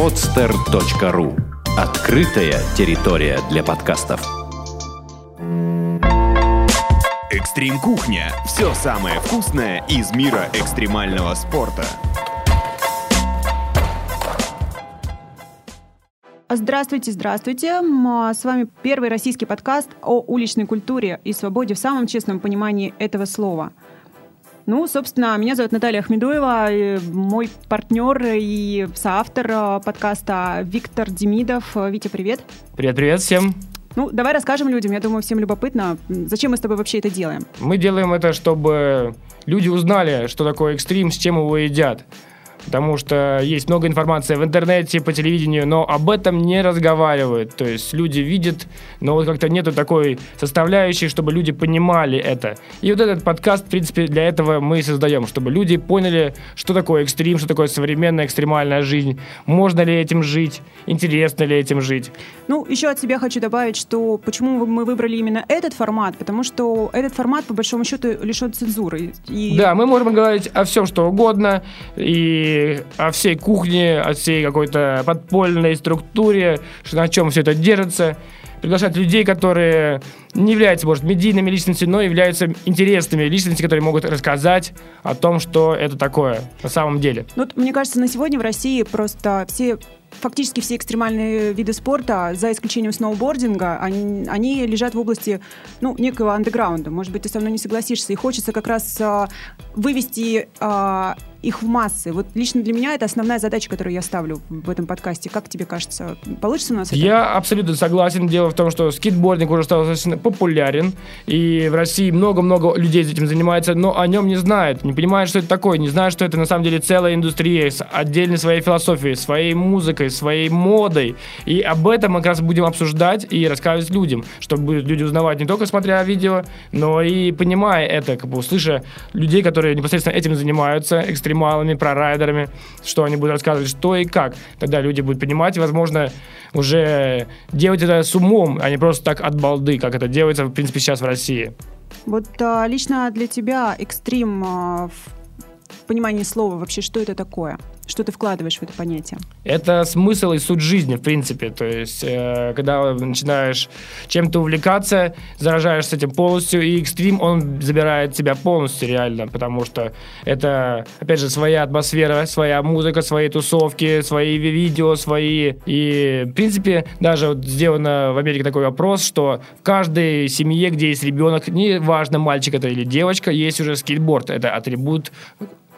podster.ru Открытая территория для подкастов. Экстрим Кухня. Все самое вкусное из мира экстремального спорта. Здравствуйте, здравствуйте. А, С вами первый российский подкаст о уличной культуре и свободе в самом честном понимании этого слова. Ну, собственно, меня зовут Наталья Ахмедуева, мой партнер и соавтор а, подкаста Виктор Демидов. Витя, привет. Привет-привет всем. Ну, давай расскажем людям, я думаю, всем любопытно, зачем мы с тобой вообще это делаем. Мы делаем это, чтобы люди узнали, что такое экстрим, с чем его едят. Потому что есть много информации в интернете, по телевидению, но об этом не разговаривают. То есть люди видят, но вот как-то нету такой составляющей, чтобы люди понимали это. И вот этот подкаст, в принципе, для этого мы и создаем, чтобы люди поняли, что такое экстрим, что такое современная экстремальная жизнь, можно ли этим жить, интересно ли этим жить. Ну, еще от себя хочу добавить, что почему мы выбрали именно этот формат, потому что этот формат, по большому счету, лишен цензуры. И Да, мы можем говорить о всем, что угодно, и о всей кухне, о всей какой-то подпольной структуре, на чем все это держится. Приглашать людей, которые не являются, может, медийными личностями, но являются интересными личностями, которые могут рассказать о том, что это такое на самом деле. Ну, вот, мне кажется, на сегодня в России просто все фактически все экстремальные виды спорта, за исключением сноубординга, они, они лежат в области ну, некого андеграунда. Может быть, ты со мной не согласишься. И хочется как раз а, вывести а, их в массы. Вот лично для меня это основная задача, которую я ставлю в этом подкасте. Как тебе кажется, получится у нас это? Я абсолютно согласен. Дело в том, что скейтбординг уже стал достаточно популярен, и в России много-много людей этим занимается, но о нем не знают, не понимают, что это такое, не знают, что это на самом деле целая индустрия с отдельной своей философией, своей музыкой, своей модой. И об этом мы как раз будем обсуждать и рассказывать людям, чтобы люди узнавать не только смотря видео, но и понимая это, как бы услыша людей, которые непосредственно этим занимаются, экстремалами, прорайдерами, что они будут рассказывать, что и как. Тогда люди будут понимать, возможно, уже делать это с умом, а не просто так от балды, как это делается, в принципе, сейчас в России. Вот а, лично для тебя экстрим а, в понимании слова вообще, что это такое? Что ты вкладываешь в это понятие? Это смысл и суть жизни, в принципе. То есть, э, когда начинаешь чем-то увлекаться, заражаешься этим полностью, и экстрим, он забирает тебя полностью реально, потому что это, опять же, своя атмосфера, своя музыка, свои тусовки, свои ви- видео, свои... И, в принципе, даже вот сделано в Америке такой вопрос, что в каждой семье, где есть ребенок, неважно, мальчик это или девочка, есть уже скейтборд. Это атрибут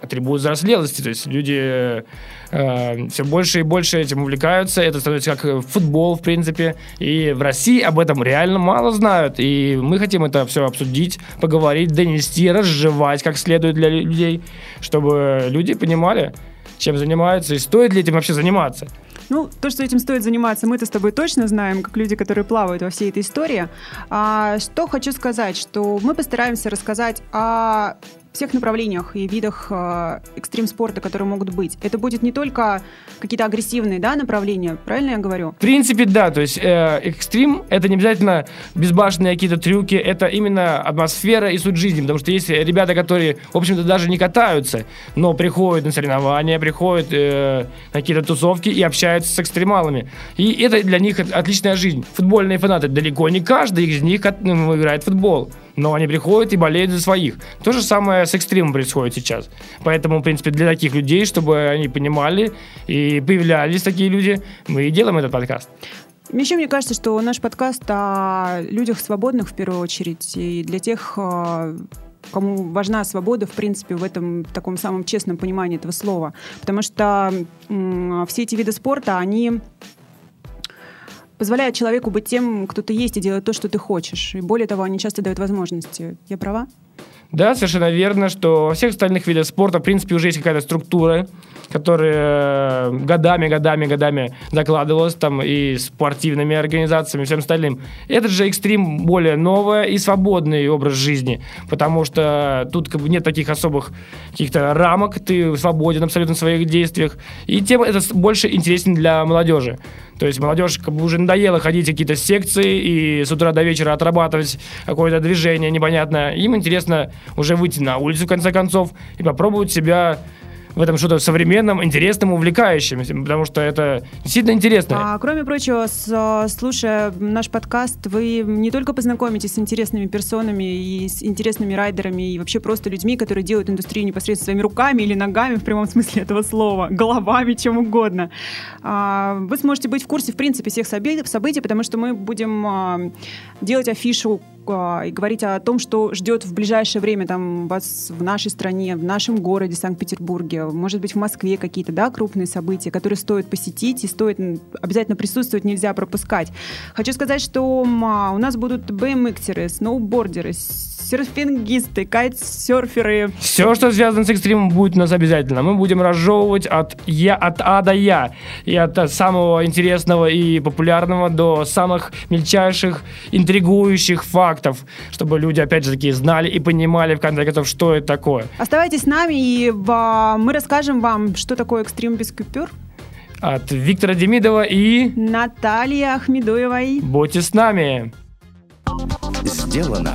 атрибут взрослелости. То есть люди э, все больше и больше этим увлекаются. Это становится как футбол, в принципе. И в России об этом реально мало знают. И мы хотим это все обсудить, поговорить, донести, разжевать как следует для лю- людей, чтобы люди понимали, чем занимаются и стоит ли этим вообще заниматься. Ну, то, что этим стоит заниматься, мы-то с тобой точно знаем, как люди, которые плавают во всей этой истории. А, что хочу сказать, что мы постараемся рассказать о всех направлениях и видах э, экстрим-спорта, которые могут быть. Это будет не только какие-то агрессивные да, направления, правильно я говорю? В принципе, да, то есть э, экстрим это не обязательно безбашенные какие-то трюки, это именно атмосфера и суть жизни, потому что есть ребята, которые, в общем-то, даже не катаются, но приходят на соревнования, приходят э, на какие-то тусовки и общаются с экстремалами. И это для них от- отличная жизнь. Футбольные фанаты, далеко не каждый из них ну, играет в футбол. Но они приходят и болеют за своих. То же самое с экстримом происходит сейчас. Поэтому, в принципе, для таких людей, чтобы они понимали и появлялись такие люди, мы и делаем этот подкаст. Еще мне кажется, что наш подкаст о людях свободных в первую очередь, и для тех, э, кому важна свобода, в принципе, в этом в таком самом честном понимании этого слова. Потому что все эти виды спорта, они позволяют человеку быть тем, кто ты есть, и делать то, что ты хочешь. И более того, они часто дают возможности. Я права? Да, совершенно верно, что во всех остальных видах спорта, в принципе, уже есть какая-то структура, которая годами, годами, годами закладывалась там и спортивными организациями, и всем остальным. Этот же экстрим более новый и свободный образ жизни, потому что тут как бы нет таких особых каких-то рамок, ты свободен абсолютно в своих действиях, и тем это больше интересен для молодежи. То есть молодежь как бы уже надоело ходить в какие-то секции и с утра до вечера отрабатывать какое-то движение непонятное. Им интересно уже выйти на улицу, в конце концов, и попробовать себя в этом что-то современном, интересном, увлекающем, потому что это действительно интересно. А, кроме прочего, с, слушая наш подкаст, вы не только познакомитесь с интересными персонами и с интересными райдерами, и вообще просто людьми, которые делают индустрию непосредственно своими руками или ногами, в прямом смысле этого слова, головами, чем угодно. А, вы сможете быть в курсе, в принципе, всех событий, потому что мы будем а, делать афишу и говорить о том, что ждет в ближайшее время там вас в нашей стране, в нашем городе Санкт-Петербурге, может быть в Москве какие-то да, крупные события, которые стоит посетить и стоит обязательно присутствовать, нельзя пропускать. Хочу сказать, что у нас будут BMXеры, сноубордеры, серфингисты, кайтсерферы. Все, что связано с экстримом, будет у нас обязательно. Мы будем разжевывать от, я, от А до Я. И от самого интересного и популярного до самых мельчайших, интригующих фактов, чтобы люди, опять же, такие знали и понимали, в конце концов, что это такое. Оставайтесь с нами, и мы расскажем вам, что такое экстрим без купюр. От Виктора Демидова и Натальи Ахмедуевой. Будьте с нами. Сделано